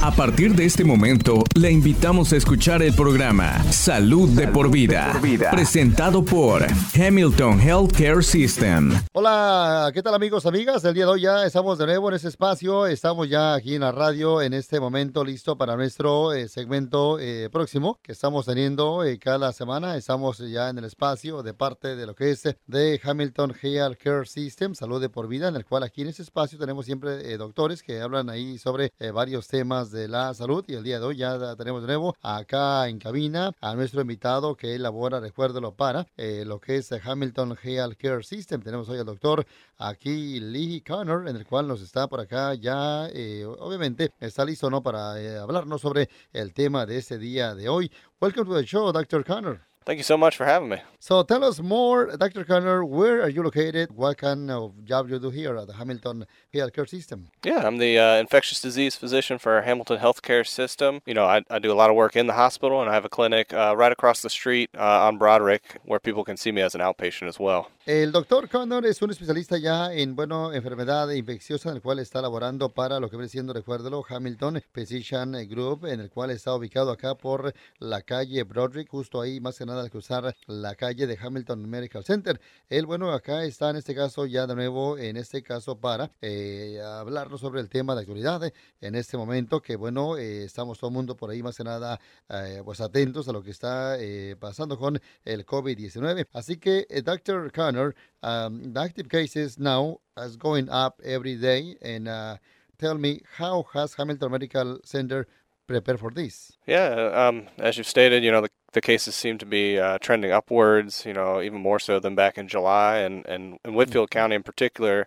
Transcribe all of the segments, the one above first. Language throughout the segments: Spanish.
A partir de este momento, le invitamos a escuchar el programa Salud, de, por vida, presentado por Hamilton Healthcare System. Hola, ¿qué tal amigos, amigas? El día de hoy ya estamos de nuevo en este espacio, estamos ya aquí en la radio en este momento listo para nuestro eh, segmento eh, próximo que estamos teniendo eh, cada semana. Estamos ya en el espacio de parte de lo que es de Hamilton Healthcare System, Salud de por vida, en el cual aquí en este espacio tenemos siempre doctores que hablan ahí sobre varios temas de la salud y el día de hoy ya tenemos de nuevo acá en cabina a nuestro invitado que elabora, recuérdelo, para eh, lo que es Hamilton Health Care System. Tenemos hoy al doctor aquí Lee Connor, en el cual nos está por acá ya, eh, obviamente, está listo ¿no? para eh, hablarnos sobre el tema de este día de hoy. Welcome to the show, Dr. Connor. Thank you so much for having me. So tell us more, Dr. Connor, where are you located? What kind of job do you do here at the Hamilton Healthcare System? Yeah, I'm the uh, infectious disease physician for Hamilton Healthcare System. You know, I, I, do a lot of work in the hospital, and I have a clinic uh, right across the street uh, on Broderick where people can see me as an outpatient as well. El doctor Connor es un especialista ya en, bueno, enfermedad infecciosa, en el cual está laborando para lo que viene siendo, recuérdelo, Hamilton Physician Group, en el cual está ubicado acá por la calle Broderick, justo ahí, más que nada al cruzar la calle de Hamilton Medical Center. Él, bueno, acá está en este caso ya de nuevo, en este caso para eh, hablarnos sobre el tema de actualidad en este momento, que bueno, eh, estamos todo el mundo por ahí más que nada eh, pues atentos a lo que está eh, pasando con el COVID-19. Así que, eh, Dr. Connor, um, the active cases now is going up every day. And uh, tell me, how has Hamilton Medical Center prepared for this? Yeah, um, as you've stated, you know, the, the cases seem to be uh, trending upwards, you know, even more so than back in July. And, and, and Whitfield County in particular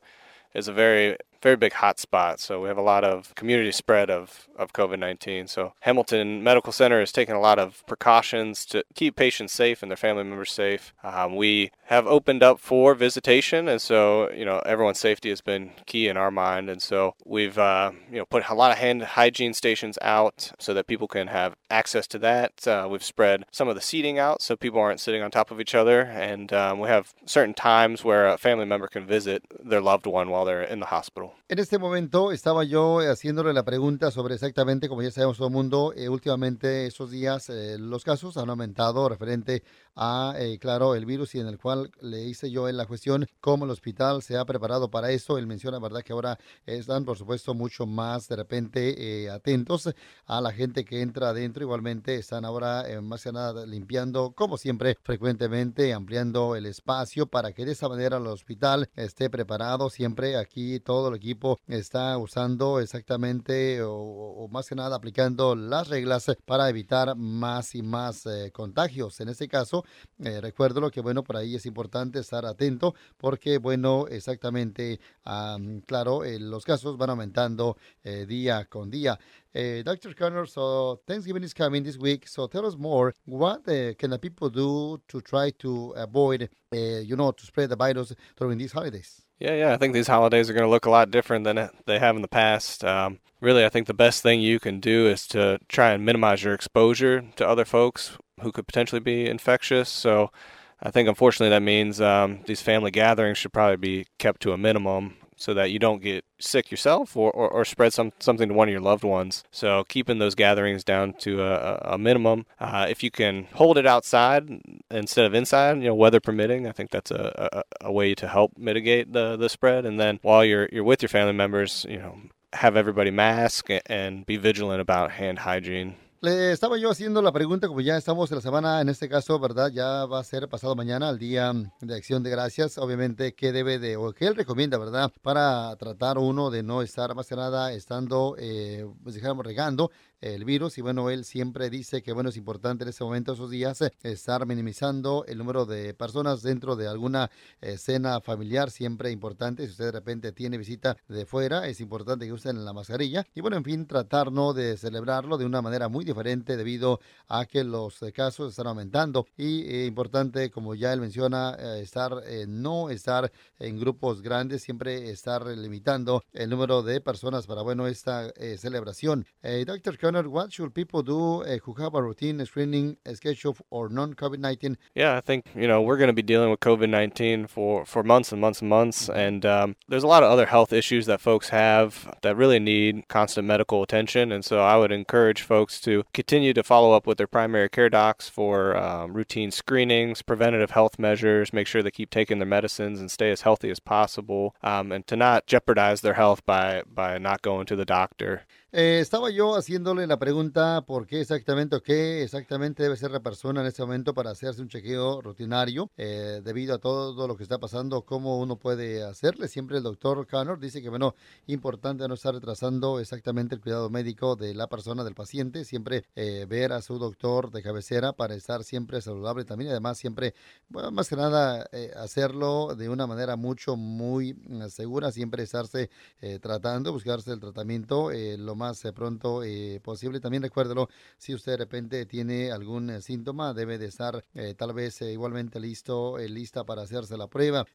is a very very big hot spot. So we have a lot of community spread of, of COVID 19. So Hamilton Medical Center has taken a lot of precautions to keep patients safe and their family members safe. Um, we have opened up for visitation, and so you know everyone's safety has been key in our mind. And so we've uh, you know put a lot of hand hygiene stations out so that people can have access to that. Uh, we've spread some of the seating out so people aren't sitting on top of each other, and um, we have certain times where a family member can visit their loved one while they're in the hospital. En este momento estaba yo haciéndole la pregunta sobre exactamente, como ya sabemos todo el mundo, eh, últimamente esos días eh, los casos han aumentado referente a, eh, claro, el virus y en el cual le hice yo en la cuestión cómo el hospital se ha preparado para eso. Él menciona, ¿verdad?, que ahora están, por supuesto, mucho más de repente atentos a la gente que entra adentro. Igualmente están ahora más que nada limpiando, como siempre, frecuentemente, ampliando el espacio para que de esa manera el hospital esté preparado. Siempre aquí todo el equipo está usando exactamente o, más que nada aplicando las reglas para evitar más y más eh, contagios. En este caso, eh, recuerdo lo que bueno, por ahí es importante estar atento porque bueno, exactamente, claro, eh, los casos van aumentando día con día. Dr. Connor, so Thanksgiving is coming this week. So tell us more. What can the people do to try to avoid, you know, to spread the virus during these holidays? Yeah, yeah. I think these holidays are going to look a lot different than they have in the past. Um, really, I think the best thing you can do is to try and minimize your exposure to other folks who could potentially be infectious. So, I think unfortunately that means um, these family gatherings should probably be kept to a minimum so that you don't get sick yourself or, or, or, spread some, something to one of your loved ones. So keeping those gatherings down to a, a minimum. Uh, if you can hold it outside instead of inside, you know, weather permitting, I think that's a, a, a way to help mitigate the, the spread. And then while you're you're with your family members, you know, have everybody mask and be vigilant about hand hygiene. Le estaba yo haciendo la pregunta, como ya estamos en la semana, en este caso, ¿verdad? Ya va a ser pasado mañana, el día de acción de gracias. Obviamente, ¿qué debe de, o qué él recomienda, ¿verdad? Para tratar uno de no estar más que nada estando, eh, pues digamos, regando el virus y bueno, él siempre dice que bueno, es importante en este momento, esos días, eh, estar minimizando el número de personas dentro de alguna cena familiar, siempre importante, si usted de repente tiene visita de fuera, es importante que usen la mascarilla y bueno, en fin, tratar no de celebrarlo de una manera muy diferente debido a que los eh, casos están aumentando y eh, importante, como ya él menciona, estar, no estar en grupos grandes, siempre estar limitando el número de personas para bueno, esta celebración. Doctor Connor, what should people do uh, who have a routine screening schedule or non-COVID-19? Yeah, I think you know we're going to be dealing with COVID-19 for for months and months and months, Mm-hmm. and um, there's a lot of other health issues that folks have that really need constant medical attention. And so I would encourage folks to continue to follow up with their primary care docs for um, routine screenings, preventative health measures, make sure they keep taking their medicines and stay as healthy as possible, um, and to not jeopardize their health by by not going to the doctor. Eh, estaba yo haciéndole la pregunta por qué exactamente o qué exactamente debe ser la persona en este momento para hacerse un chequeo rutinario eh, debido a todo lo que está pasando, cómo uno puede hacerle. Siempre el doctor Connor dice que, bueno, importante no estar retrasando exactamente el cuidado médico de la persona, del paciente, siempre eh, ver a su doctor de cabecera para estar siempre saludable también además siempre, más que nada, eh, hacerlo de una manera mucho, muy mm, segura, siempre estarse tratando, buscarse el tratamiento lo más pronto eh, posible. También recuérdelo, si usted de repente tiene algún eh, síntoma, debe de estar eh, tal vez eh, igualmente listo, lista para hacerse la prueba.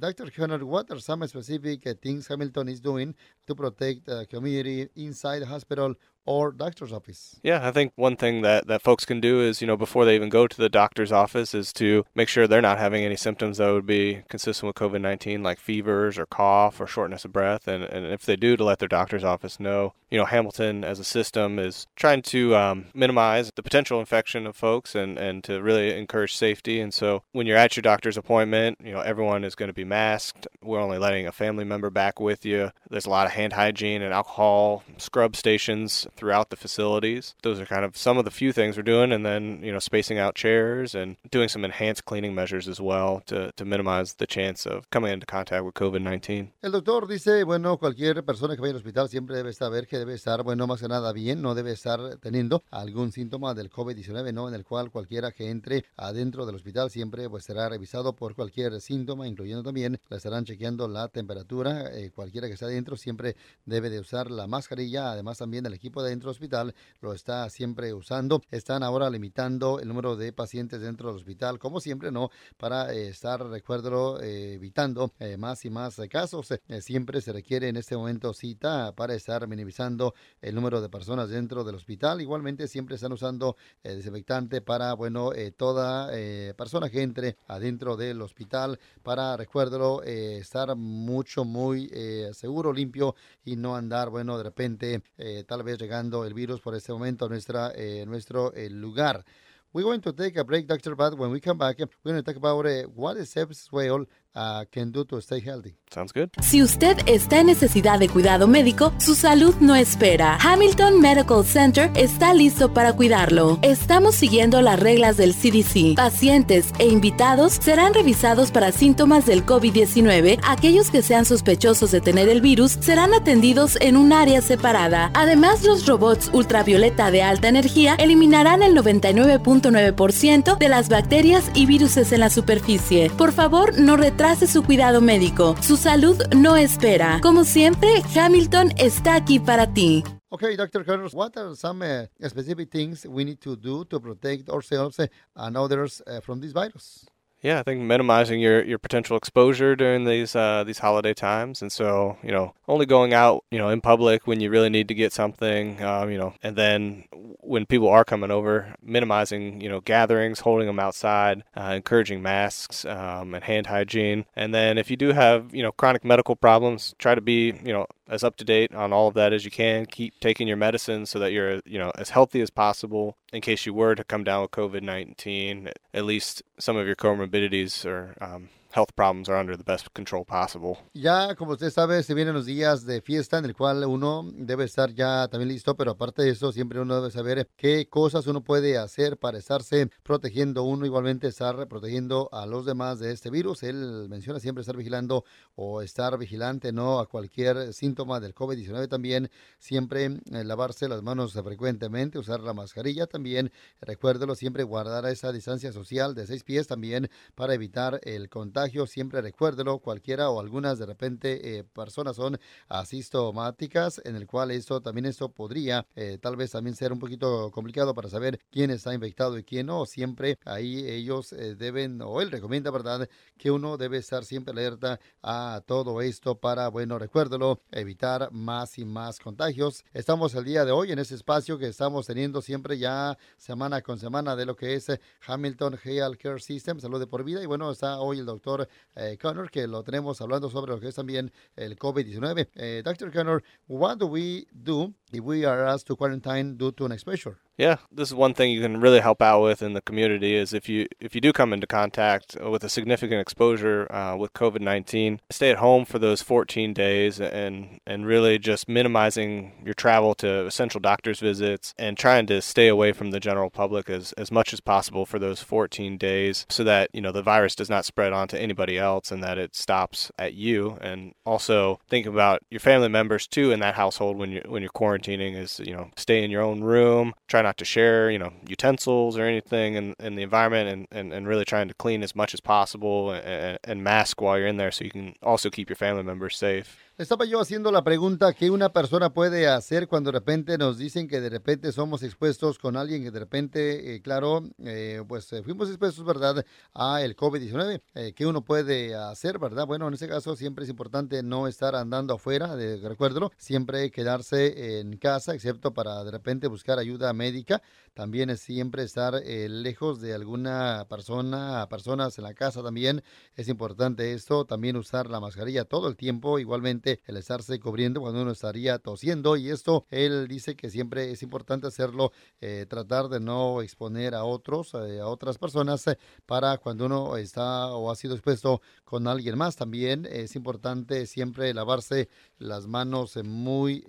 Dr. Connor, what are some specific uh, things Hamilton is doing to protect the community inside the hospital or doctor's office? Yeah, I think one thing that, that folks can do is, you know, before they even go to the doctor's office is to make sure they're not having any symptoms that would be consistent with COVID 19, like fevers or cough or shortness of breath. And, and if they do, to let their doctor's office know. You know, Hamilton as a system is trying to um, minimize the potential infection of folks and, and to really encourage safety. And so when you're at your doctor's appointment, you know, everyone is going to be masked. We're only letting a family member back with you. There's a lot of hand hygiene and alcohol scrub stations throughout the facilities. Those are kind of some of the few things we're doing, and then you know spacing out chairs and doing some enhanced cleaning measures as well to, to minimize the chance of coming into contact with COVID nineteen. El doctor dice, bueno, cualquier persona que vaya al hospital siempre debe saber que debe estar, bueno, más que nada bien, no debe estar teniendo algún síntoma del COVID-19, ¿no? En el cual cualquiera que entre adentro del hospital siempre pues será revisado por cualquier síntoma, incluyendo también le estarán chequeando la temperatura, eh, cualquiera que esté adentro siempre debe de usar la mascarilla, además también el equipo de dentro del hospital lo está siempre usando. Están ahora limitando el número de pacientes dentro del hospital, como siempre, ¿no? Para eh, estar, recuerdo, eh, evitando eh, más y más casos. Eh, siempre se requiere en este momento cita para estar minimizando el número de personas dentro del hospital. Igualmente, siempre están usando eh, desinfectante para, bueno, eh, toda persona que entre adentro del hospital para, recuérdelo, eh, estar mucho, muy seguro, limpio y no andar, bueno, de repente, tal vez llegando el virus por este momento a nuestra, eh, nuestro eh, lugar. We're going to take a break, Dr. But when we come back, we're going to talk about uh, what steps well uh, can do to stay healthy. Sounds good. Si usted está en necesidad de cuidado médico, su salud no espera. Hamilton Medical Center está listo para cuidarlo. Estamos siguiendo las reglas del CDC. Pacientes e invitados serán revisados para síntomas del COVID-19. Aquellos que sean sospechosos de tener el virus serán atendidos en un área separada. Además, los robots ultravioleta de alta energía eliminarán el 99.9% de las bacterias y virus en la superficie. Por favor, no retrase su cuidado médico. Su salud no espera. Como siempre, Hamilton está aquí para ti. Okay, Dr. Carlos, what are some uh, specific things we need to do to protect ourselves and others uh, from this virus? Yeah, I think minimizing your, your potential exposure during these uh, these holiday times, and so you know only going out you know in public when you really need to get something, um, you know, and then when people are coming over, minimizing you know gatherings, holding them outside, uh, encouraging masks um, and hand hygiene, and then if you do have you know chronic medical problems, try to be you know as up to date on all of that as you can. Keep taking your medicine so that you're you know as healthy as possible in case you were to come down with COVID nineteen. At least some of your comorbidities or um, health problems are under the best control possible. Ya, como usted sabe, se vienen los días de fiesta en el cual uno debe estar ya también listo, pero aparte de eso, siempre uno debe saber qué cosas uno puede hacer para estarse protegiendo uno, igualmente estar protegiendo a los demás de este virus. Él menciona siempre estar vigilando o estar vigilante, ¿no? A cualquier síntoma del COVID-19 también, siempre eh, lavarse las manos frecuentemente, usar la mascarilla también, recuérdelo, siempre guardar esa distancia social de seis pies también para evitar el contagio siempre recuérdelo, cualquiera o algunas de repente eh, personas son asintomáticas, en el cual esto también esto podría eh, tal vez también ser un poquito complicado para saber quién está infectado y quién no. Siempre ahí ellos eh, deben, o él recomienda, ¿verdad?, que uno debe estar siempre alerta a todo esto para, bueno, recuérdelo, evitar más y más contagios. Estamos el día de hoy en ese espacio que estamos teniendo siempre ya semana con semana de lo que es Hamilton Health Care System, salud de por vida. Y bueno, está hoy el doctor eh, Connor, que lo tenemos hablando sobre lo que es también el COVID-19. Eh, Dr. Connor, what do we do if we are asked to quarantine due to an exposure? Yeah, this is one thing you can really help out with in the community is if you if you do come into contact with a significant exposure uh, with COVID nineteen, stay at home for those 14 days and and really just minimizing your travel to essential doctor's visits and trying to stay away from the general public as as much as possible for those 14 days so that you know the virus does not spread onto anybody else and that it stops at you. And also think about your family members too in that household when you when you're quarantining is you know stay in your own room try not to share, you know, utensils or anything in, in the environment and, and, and really trying to clean as much as possible and, and mask while you're in there so you can also keep your family members safe. Estaba yo haciendo la pregunta que una persona puede hacer cuando de repente nos dicen que de repente somos expuestos con alguien que de repente, eh, claro, eh, pues eh, fuimos expuestos, ¿verdad?, a el COVID-19. Eh, ¿Qué uno puede hacer, verdad? Bueno, en ese caso siempre es importante no estar andando afuera, de, recuérdelo, siempre quedarse en casa, excepto para de repente buscar ayuda médica. También es siempre estar lejos de alguna persona, personas en la casa también. Es importante esto, también usar la mascarilla todo el tiempo, igualmente el estarse cubriendo cuando uno estaría tosiendo y esto él dice que siempre es importante hacerlo, eh, tratar de no exponer a otros, eh, a otras personas eh, para cuando uno está o ha sido expuesto con alguien más. También es importante siempre lavarse las manos muy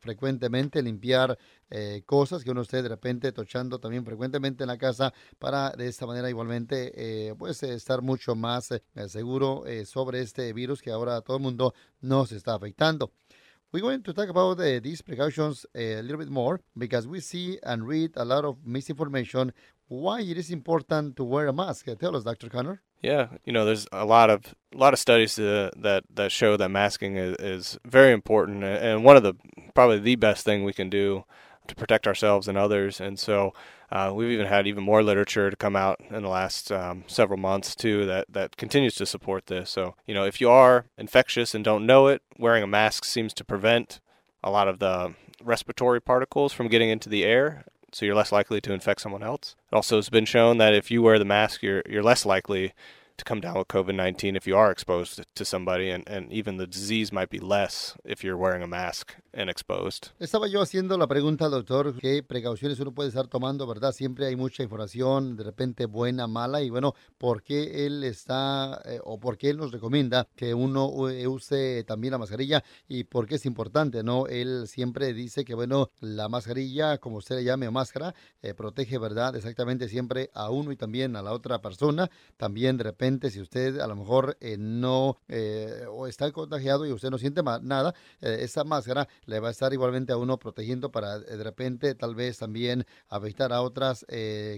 frecuentemente, limpiar eh, cosas que uno esté de repente tochando también frecuentemente en la casa para de esta manera igualmente eh, pues estar mucho más eh, seguro sobre este virus que ahora todo el mundo nos está afectando. We're going to talk about uh, these precautions a little bit more because we see and read a lot of misinformation. Why it is important to wear a mask? Tell us, Dr. Connor. Yeah, you know, there's a lot of a lot of studies uh, that that show that masking is, is very important, and one of the probably the best thing we can do to protect ourselves and others. And so uh, we've even had even more literature to come out in the last um, several months too that that continues to support this. So you know, if you are infectious and don't know it, wearing a mask seems to prevent a lot of the respiratory particles from getting into the air. So you're less likely to infect someone else. It also has been shown that if you wear the mask, you're you're less likely to come down with COVID 19 if you are exposed to somebody, and, and even the disease might be less if you're wearing a mask and exposed. Estaba yo haciendo la pregunta al doctor, ¿qué precauciones uno puede estar tomando, verdad? Siempre hay mucha información, de repente buena, mala, y bueno, ¿por qué él está, eh, o por qué él nos recomienda que uno use también la mascarilla y por qué es importante, ¿no? Él siempre dice que, bueno, la mascarilla, como usted le llame, máscara, eh, protege, ¿verdad? Exactamente siempre a uno y también a la otra persona. También de repente, si usted a lo mejor eh, no, eh, o está contagiado y usted no siente nada, eh, esa máscara le va a estar igualmente a uno protegiendo para de repente tal vez también afectar a otras,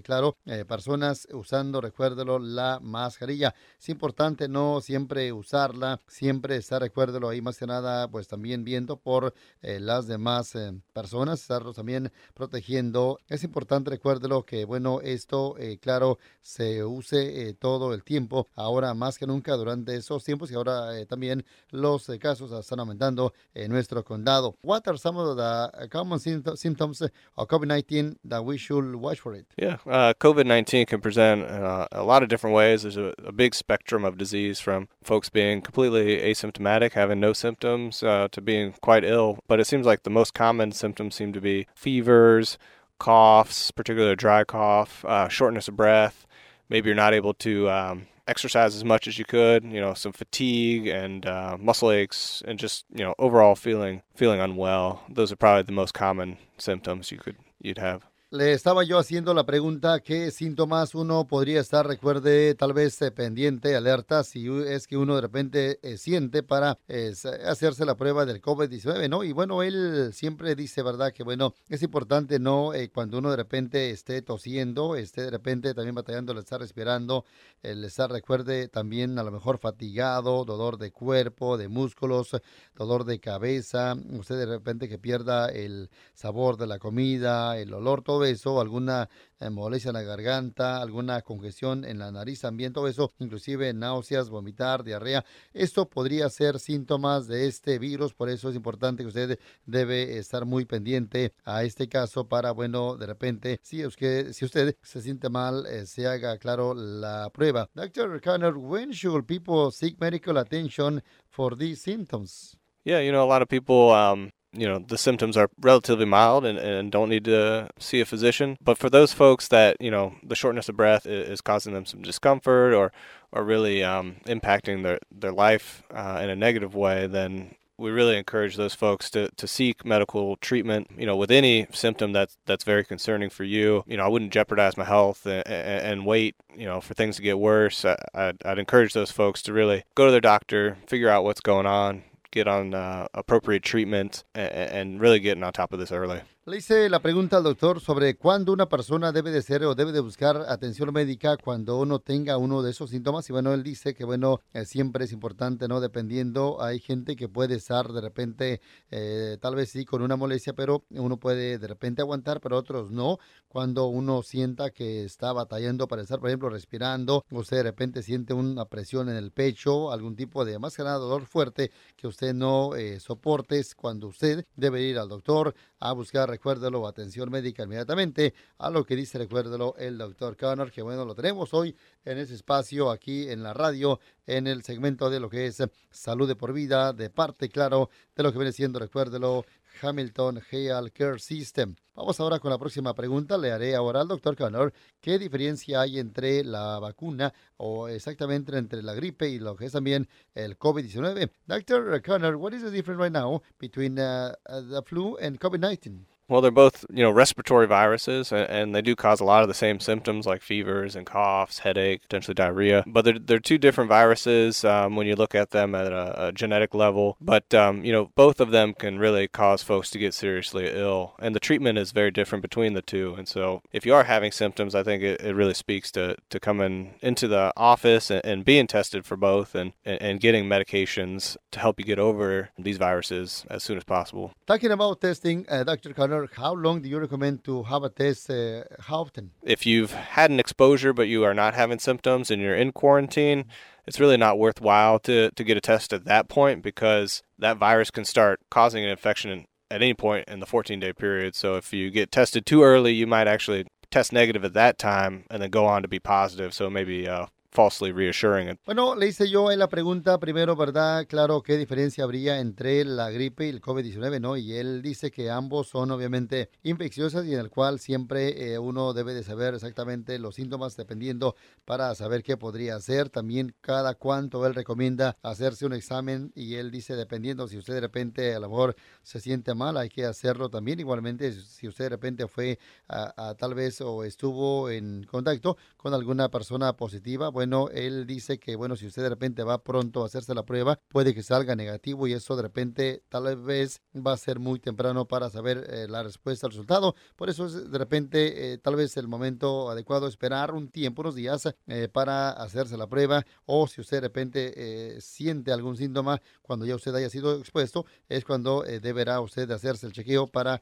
claro, personas usando, recuérdelo, la mascarilla. Es importante no siempre usarla, siempre estar, recuérdelo ahí más que nada, pues también viendo por las demás personas, estarlos también protegiendo. Es importante, recuérdelo que, bueno, esto, claro, se use todo el tiempo, ahora más que nunca durante esos tiempos y ahora eh, también los eh, casos están aumentando en nuestro condado. What are some of the uh, common symptoms of COVID-19 that we should watch for it? Yeah, uh, COVID-19 can present uh, a lot of different ways. There's a, a, big spectrum of disease from folks being completely asymptomatic, having no symptoms, uh, to being quite ill. But it seems like the most common symptoms seem to be fevers, coughs, particularly a dry cough, uh, shortness of breath. Maybe you're not able to um, exercise as much as you could. You know, some fatigue and uh, muscle aches, and just you know overall feeling feeling unwell. Those are probably the most common symptoms you could you'd have. Le estaba yo haciendo la pregunta, ¿qué síntomas uno podría estar, recuerde, tal vez eh, pendiente, alerta, si es que uno de repente eh, siente para eh, hacerse la prueba del COVID-19, ¿no? Y bueno, él siempre dice, ¿verdad? Que bueno, es importante, ¿no? cuando uno de repente esté tosiendo, esté de repente también batallando, le está respirando, el estar, recuerde, también a lo mejor fatigado, dolor de cuerpo, de músculos, dolor de cabeza, usted de repente que pierda el sabor de la comida, el olor, todo eso, alguna eh, molestia en la garganta, alguna congestión en la nariz también, todo eso, inclusive náuseas, vomitar, diarrea. Esto podría ser síntomas de este virus, por eso es importante que usted debe estar muy pendiente a este caso para, bueno, de repente, si usted, si usted se siente mal, eh, se haga, claro, la prueba. Dr. Connor, when should people seek medical attention for these symptoms? Yeah, you know, a lot of people um, you know the symptoms are relatively mild and, and don't need to see a physician but for those folks that you know the shortness of breath is, causing them some discomfort or or really um, impacting their their life uh, in a negative way then we really encourage those folks to, to seek medical treatment, you know, with any symptom that's that's very concerning for you. You know, I wouldn't jeopardize my health and, and wait, you know, for things to get worse. I, I'd, I'd encourage those folks to really go to their doctor, figure out what's going on, get on uh, appropriate treatment, and, and really getting on top of this early. Le hice la pregunta al doctor sobre cuándo una persona debe de ser o debe de buscar atención médica cuando uno tenga uno de esos síntomas. Y bueno, él dice que bueno, eh, siempre es importante, ¿no? Dependiendo, hay gente que puede estar de repente, eh, tal vez sí, con una molestia, pero uno puede de repente aguantar, pero otros no. Cuando uno sienta que está batallando para estar, por ejemplo, respirando, usted de repente siente una presión en el pecho, algún tipo de, más que nada, dolor fuerte que usted no eh, soporte, es cuando usted debe ir al doctor a buscar recuérdelo, atención médica inmediatamente a lo que dice, recuérdelo, el doctor Connor, que bueno, lo tenemos hoy en ese espacio aquí en la radio, en el segmento de lo que es salud de por vida, de parte, claro, de lo que viene siendo, recuérdelo, Hamilton Health Care System. Vamos ahora con la próxima pregunta. Le haré ahora al doctor Connor qué diferencia hay entre la vacuna o exactamente entre la gripe y lo que es también el COVID-19. Dr. Connor, what is the difference right now between uh, uh, the flu and COVID-19? Well, they're both, you know, respiratory viruses, and they do cause a lot of the same symptoms like fevers and coughs, headache, potentially diarrhea. But they're, they're two different viruses um, when you look at them at a, a genetic level. But, um, you know, both of them can really cause folks to get seriously ill. And the treatment is very different between the two. And so if you are having symptoms, I think it, it really speaks to, to coming into the office and, and being tested for both and, and, and getting medications to help you get over these viruses as soon as possible. Talking about testing, uh, Dr. Connor, how long do you recommend to have a test? Uh, how often? If you've had an exposure but you are not having symptoms and you're in quarantine, it's really not worthwhile to, to get a test at that point because that virus can start causing an infection at any point in the 14 day period. So if you get tested too early, you might actually test negative at that time and then go on to be positive. So maybe uh, falsely reassuring Bueno, le hice yo la pregunta primero, ¿verdad? Claro, ¿qué diferencia habría entre la gripe y el COVID-19, no? Y él dice que ambos son obviamente infecciosas y en el cual siempre eh, uno debe de saber exactamente los síntomas dependiendo para saber qué podría hacer. También cada cuánto él recomienda hacerse un examen y él dice dependiendo si usted de repente a lo mejor se siente mal, hay que hacerlo también. Igualmente, si usted de repente fue a, tal vez o estuvo en contacto con alguna persona positiva, bueno, bueno, él dice que, bueno, si usted de repente va pronto a hacerse la prueba, puede que salga negativo y eso de repente tal vez va a ser muy temprano para saber eh, la respuesta al resultado. Por eso es de repente eh, tal vez el momento adecuado esperar un tiempo, unos días eh, para hacerse la prueba o si usted de repente siente algún síntoma cuando ya usted haya sido expuesto, es cuando deberá usted hacerse el chequeo para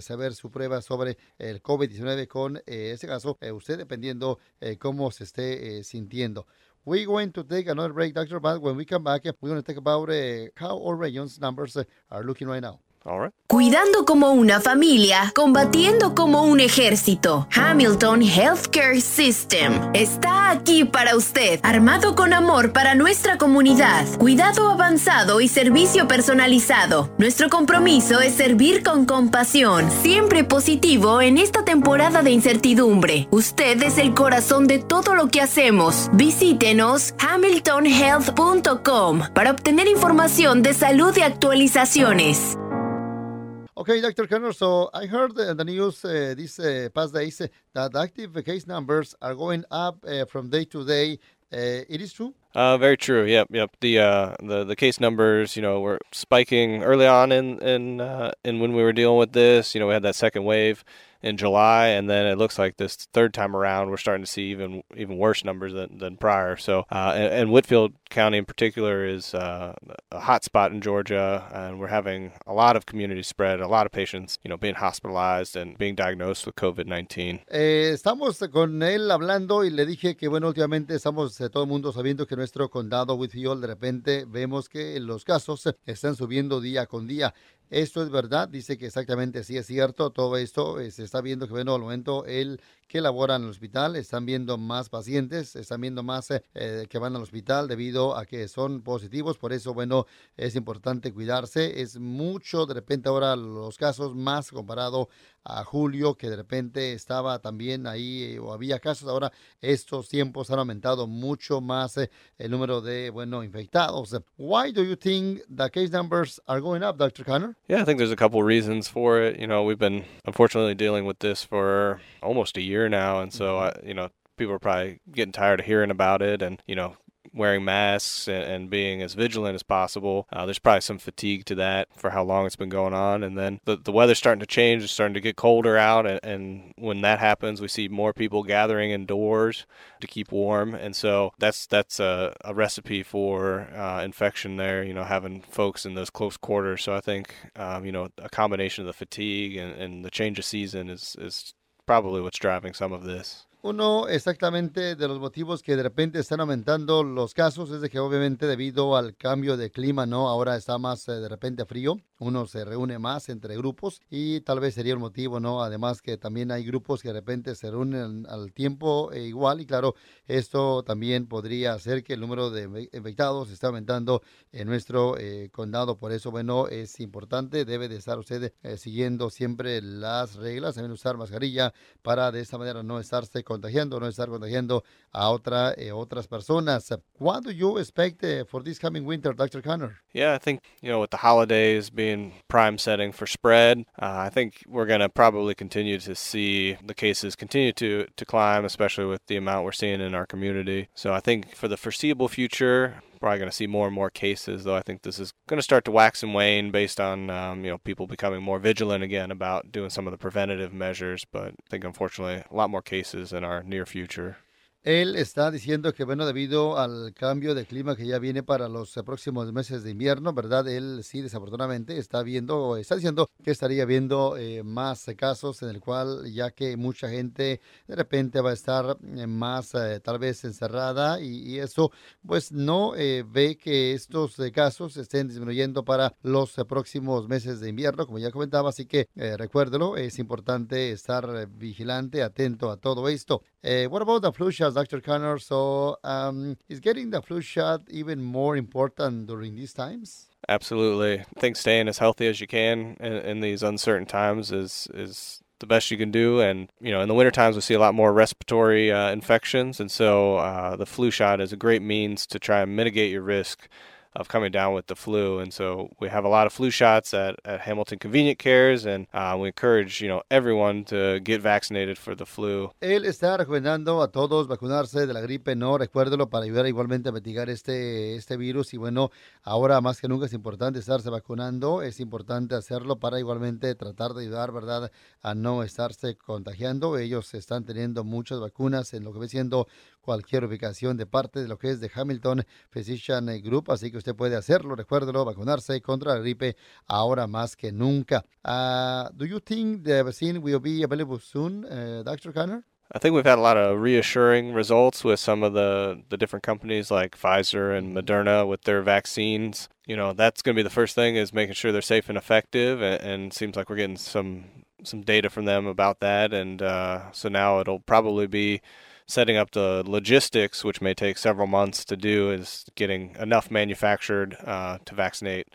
saber su prueba sobre el COVID-19 con ese caso, usted dependiendo cómo se esté sintiendo We're going to take another break, Dr. But when we come back, we're going to talk about uh, how our region's numbers uh, are looking right now. Cuidando como una familia, combatiendo como un ejército. Hamilton Healthcare System está aquí para usted, armado con amor para nuestra comunidad, cuidado avanzado y servicio personalizado. Nuestro compromiso es servir con compasión, siempre positivo en esta temporada de incertidumbre. Usted es el corazón de todo lo que hacemos. Visítenos hamiltonhealth.com para obtener información de salud y actualizaciones. Okay, Dr. Connor, so I heard the news uh, uh, past days that active case numbers are going up uh, from day to day. Uh, it is true? Uh, very true. Yep, yep. The the the case numbers, you know, were spiking early on in in in when we were dealing with this. You know, we had that second wave in July, and then it looks like this third time around we're starting to see even even worse numbers than, than prior. So, uh, and, and, Whitfield County in particular is uh, a hot spot in Georgia, and we're having a lot of community spread, a lot of patients, you know, being hospitalized and being diagnosed with COVID-19. Eh, estamos con él hablando y le dije que bueno, últimamente estamos todo el mundo sabiendo que nuestro condado Whitfield de repente vemos que los casos están subiendo día con día. Esto es verdad, dice que exactamente sí es cierto, todo esto eh, se está viendo que bueno, al momento él que labora en el hospital, están viendo más pacientes, están viendo más eh, eh, que van al hospital debido a que son positivos, por eso bueno, es importante cuidarse, es mucho de repente ahora los casos más comparado a julio, que de repente estaba también ahí o había casos. Ahora estos tiempos han aumentado mucho más el número de, bueno, infectados. Why do you think the case numbers are going up, Dr. Connor? Yeah, I think there's a couple reasons for it. You know, we've been unfortunately dealing with this for almost a year now, and so mm-hmm. I, you know, people are probably getting tired of hearing about it and you know wearing masks and, and being as vigilant as possible. Uh, there's probably some fatigue to that for how long it's been going on. And then the, the weather's starting to change. It's starting to get colder out. And, and when that happens, we see more people gathering indoors to keep warm. And so that's that's a, a recipe for uh, infection there, you know, having folks in those close quarters. So I think, um, you know, a combination of the fatigue and, and the change of season is, is probably what's driving some of this. Uno exactamente de los motivos que de repente están aumentando los casos es de que obviamente debido al cambio de clima, ¿no? Ahora está más eh, de repente frío, uno se reúne más entre grupos y tal vez sería un motivo, ¿no? Además que también hay grupos que de repente se reúnen al tiempo e igual y claro, esto también podría hacer que el número de infectados esté aumentando en nuestro eh, condado. Por eso, bueno, es importante, debe de estar usted eh, siguiendo siempre las reglas, deben usar mascarilla para de esta manera no estarse contagiando, no estar contagiando a otra, eh, otras personas. What do you expect uh, for this coming winter, Dr. Connor? Yeah, I think, you know, with the holidays being prime setting for spread, uh, I think we're going to probably continue to see the cases continue to, to climb, especially with the amount we're seeing in our community. So I think for the foreseeable future, probably going to see more and more cases, though I think this is going to start to wax and wane based on um, you know people becoming more vigilant again about doing some of the preventative measures. But I think unfortunately a lot more cases in our near future. Él está diciendo que, bueno, debido al cambio de clima que ya viene para los eh, próximos meses de invierno, ¿verdad? Él sí, desafortunadamente, está viendo, está diciendo que estaría viendo eh, más casos en el cual, ya que mucha gente de repente va a estar eh, más tal vez encerrada y, eso, pues no ve que estos casos estén disminuyendo para los próximos meses de invierno, como ya comentaba. Así que recuérdelo, es importante estar vigilante, atento a todo esto. what about the flu Dr. Connor. So, um, is getting the flu shot even more important during these times? Absolutely. I think staying as healthy as you can in, in these uncertain times is is the best you can do. And, you know, in the winter times, we see a lot more respiratory uh, infections. And so uh, the flu shot is a great means to try and mitigate your risk of coming down with the flu. And so we have a lot of flu shots at, at Hamilton Convenient Cares, and uh, we encourage you know everyone to get vaccinated for the flu. Él está recomendando a todos vacunarse de la gripe, no recuérdelo para ayudar igualmente a mitigar este este virus y bueno, ahora más que nunca es importante estarse vacunando, es importante hacerlo para igualmente tratar de ayudar, ¿verdad?, a no estarse contagiando. Ellos están teniendo muchas vacunas en lo que ve siendo cualquier ubicación de parte de lo que es de Hamilton Physician Group, así que usted puede hacerlo, recuérdelo, vacunarse contra la gripe ahora más que nunca. Uh, do you think the vaccine will be available soon, uh, Dr. Connor? I think we've had a lot of reassuring results with some of the, the different companies like Pfizer and Moderna with their vaccines. You know, that's going to be the first thing is making sure they're safe and effective, and, and seems like we're getting some some data from them about that. And uh, so now it'll probably be setting up the logistics, which may take several months to do, is getting enough manufactured uh, to vaccinate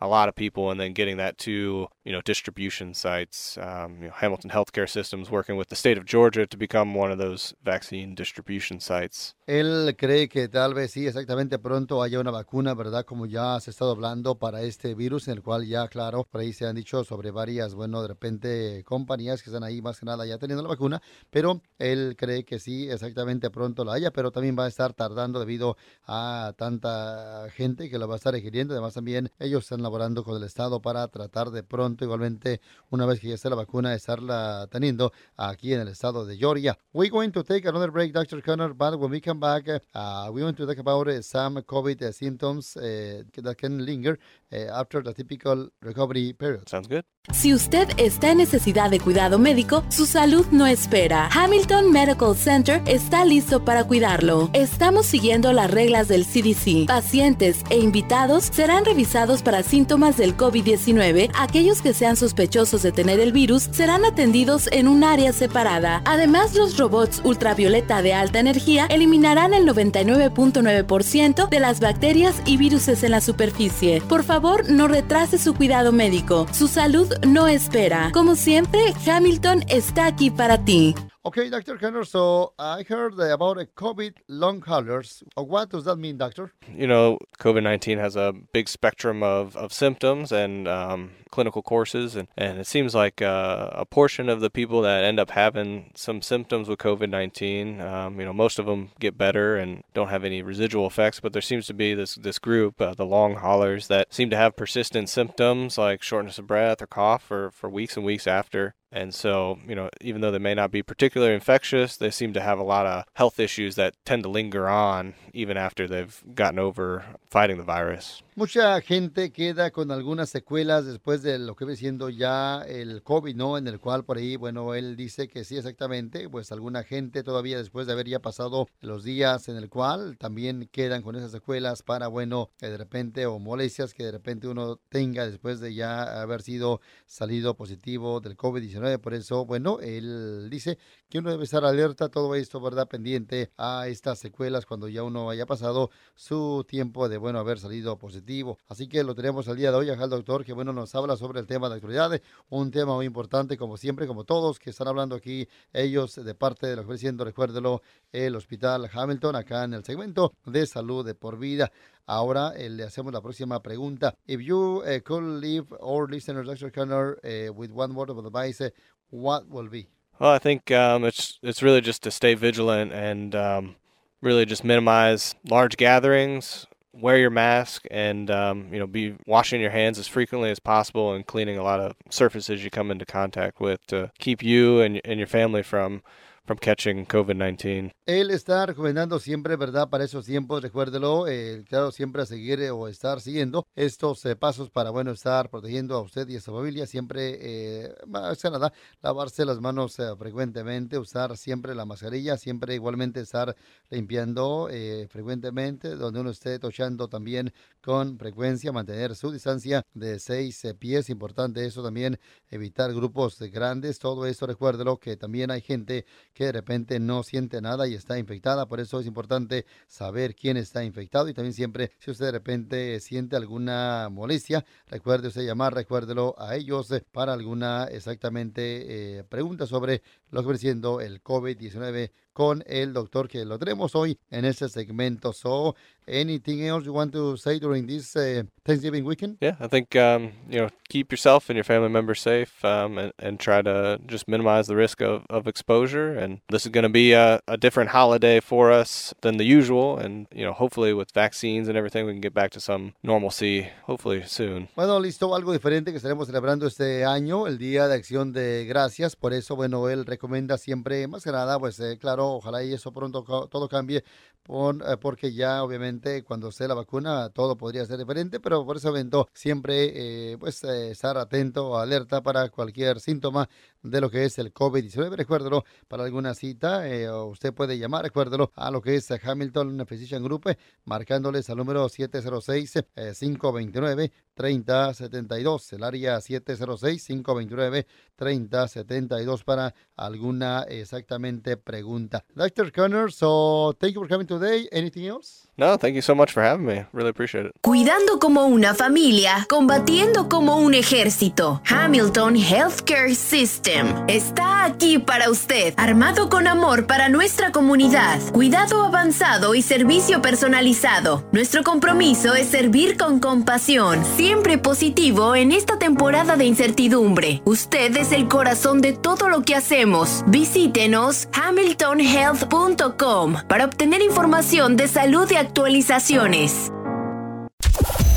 a lot of people and then getting that to you know, distribution sites. Um, you know, Hamilton Healthcare Systems working with the state of Georgia to become one of those vaccine distribution sites. Él cree que tal vez sí, exactamente pronto haya una vacuna, ¿verdad? Como ya se ha estado hablando para este virus, en el cual ya, claro, por ahí se han dicho sobre varias, bueno, de repente compañías que están ahí más que nada ya teniendo la vacuna, pero él cree que sí, exactamente pronto la haya, pero también va a estar tardando debido a tanta gente que lo va a estar requiriendo. Además, también ellos están laborando con el Estado para tratar de pronto, igualmente, una vez que ya esté la vacuna, estarla teniendo aquí en el estado de Georgia. We're going to take another break, Dr. Connor, but when we come back, uh, we want to talk about uh, some COVID uh, symptoms uh, that can linger after the typical recovery period. Sounds good. Si usted está en necesidad de cuidado médico, su salud no espera. Hamilton Medical Center está listo para cuidarlo. Estamos siguiendo las reglas del CDC. Pacientes e invitados serán revisados para síntomas del COVID-19. Aquellos que sean sospechosos de tener el virus serán atendidos en un área separada. Además, los robots ultravioleta de alta energía eliminarán el 99.9% de las bacterias y virus en la superficie. Por favor, no retrase su cuidado médico. Su salud no espera. Como siempre, Hamilton está aquí para ti. Okay, Dr. Kenner, so I heard about a COVID long haulers. What does that mean, doctor? You know, COVID 19 has a big spectrum of, of symptoms and um, clinical courses, and, and it seems like uh, a portion of the people that end up having some symptoms with COVID 19, um, you know, most of them get better and don't have any residual effects, but there seems to be this, this group, uh, the long haulers, that seem to have persistent symptoms like shortness of breath or cough for, for weeks and weeks after. And so, you know, even though they may not be particularly infectious, they seem to have a lot of health issues that tend to linger on even after they've gotten over fighting the virus. Mucha gente queda con algunas secuelas después de lo que viene siendo ya el COVID, ¿no? En el cual por ahí, bueno, él dice que sí, exactamente, pues alguna gente todavía después de haber ya pasado los días en el cual también quedan con esas secuelas para, bueno, que de repente, o molestias que de repente uno tenga después de ya haber sido salido positivo del COVID-19. Por eso, bueno, él dice que uno debe estar alerta a todo esto, ¿verdad? Pendiente a estas secuelas cuando ya uno haya pasado su tiempo de, bueno, haber salido positivo Así que lo tenemos el día de hoy acá el doctor que bueno nos habla sobre el tema de actualidad, un tema muy importante como siempre, como todos que están hablando aquí ellos de parte de lo que siendo, recuérdelo, el Hospital Hamilton acá en el segmento de salud de por vida. Ahora eh, le hacemos la próxima pregunta. If you uh, could leave our listeners, Dr. Connor, uh, with one word of advice, what will be? Well, I think um, it's it's really just to stay vigilant and um, really just minimize large gatherings, wear your mask and um, you know be washing your hands as frequently as possible and cleaning a lot of surfaces you come into contact with to keep you and, and your family from from catching COVID-19. Él está recomendando siempre, ¿verdad? Para esos tiempos, recuérdelo, eh, claro, siempre a seguir eh, o estar siguiendo estos eh, pasos para, bueno, estar protegiendo a usted y a su familia. Siempre, eh, más que nada, lavarse las manos eh, frecuentemente, usar siempre la mascarilla, siempre igualmente estar limpiando eh, frecuentemente, donde uno esté tochando también con frecuencia, mantener su distancia de seis pies. Importante eso también, evitar grupos grandes. Todo eso, recuérdelo, que también hay gente que de repente no siente nada y está infectada. Por eso es importante saber quién está infectado y también siempre si usted de repente siente alguna molestia, recuerde usted llamar, recuérdelo a ellos para alguna exactamente eh, pregunta sobre lo que viene siendo el COVID-19 con el doctor que lo tenemos hoy en este segmento. So, anything else you want to say during this uh, Thanksgiving weekend? Yeah, I think um, you know keep yourself and your family members safe, um, and, and try to just minimize the risk of, of exposure. And this is going to be a, a different holiday for us than the usual, and you know hopefully with vaccines and everything we can get back to some normalcy hopefully soon. Bueno, listo, algo diferente que estaremos celebrando este año, el Día de Acción de Gracias. Por eso, bueno, él recomienda siempre, más que nada, pues eh, claro, ojalá y eso pronto todo cambie, eh, porque ya obviamente cuando esté la vacuna todo podría ser diferente, pero por ese evento siempre eh, pues estar atento, alerta para cualquier síntoma de lo que es el COVID-19. Recuérdelo, para alguna cita, eh, usted puede llamar, recuérdelo, a lo que es Hamilton Physician Group, marcándoles al número 706-529-3072, el área 706-529-3072 para alguna exactamente pregunta. Dr. Connor, so thank you for coming today. Anything else? No, thank you so much for having me. Really appreciate it. Cuidando como una familia, combatiendo como un ejército. Hamilton Healthcare System está aquí para usted, armado con amor para nuestra comunidad, cuidado avanzado y servicio personalizado. Nuestro compromiso es servir con compasión, siempre positivo en esta temporada de incertidumbre. Usted es el corazón de todo lo que hacemos. Visítenos hamiltonhealth.com para obtener información de salud y actualizaciones.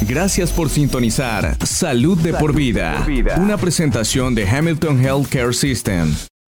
Gracias por sintonizar Salud de por vida, una presentación de Hamilton Healthcare System.